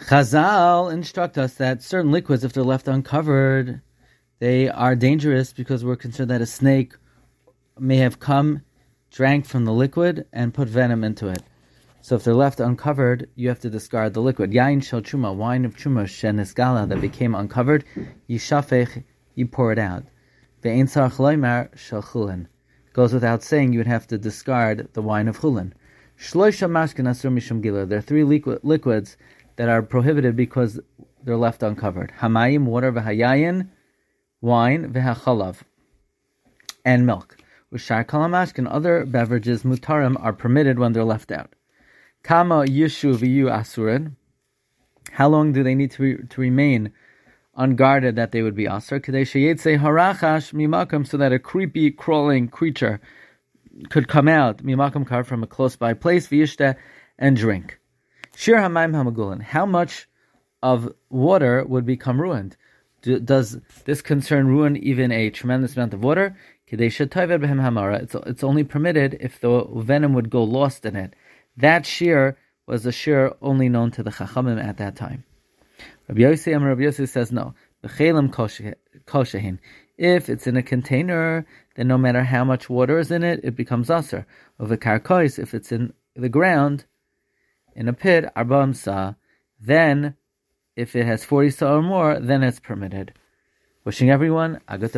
Chazal instruct us that certain liquids, if they're left uncovered, they are dangerous because we're concerned that a snake may have come, drank from the liquid, and put venom into it. So if they're left uncovered, you have to discard the liquid. Yain shel chuma, wine of chuma shenisgala that became uncovered, yishafech, you pour it out. Ve'ein sarach loymar shel chulin. Goes without saying you would have to discard the wine of chulin. Shloisha mashkin asur mishum. There are three liqu- liquids that are prohibited because they're left uncovered. Hamayim, water, v'hayayin, wine, v'hachalav, and milk. Ushar kalamashk and other beverages, mutarim, are permitted when they're left out. Kama yishu v'yu asurin. How long do they need to, re- to remain unguarded that they would be asur? Kadesh yetze harachash mimakam, so that a creepy, crawling creature could come out, mimakam kar, from a close by place, v'yishta, and drink. Shir hamayim hamagulin. How much of water would become ruined? Do, does this concern ruin even a tremendous amount of water? It's, it's only permitted if the venom would go lost in it. That shear was a shear only known to the Chachamim at that time. Rabbi Yossi Rabbi Yossi says no. If it's in a container, then no matter how much water is in it, it becomes aser. Of a karkois, if it's in the ground, in a pit, arba'am sa, then if it has 40 sa or more, then it's permitted. Wishing everyone a good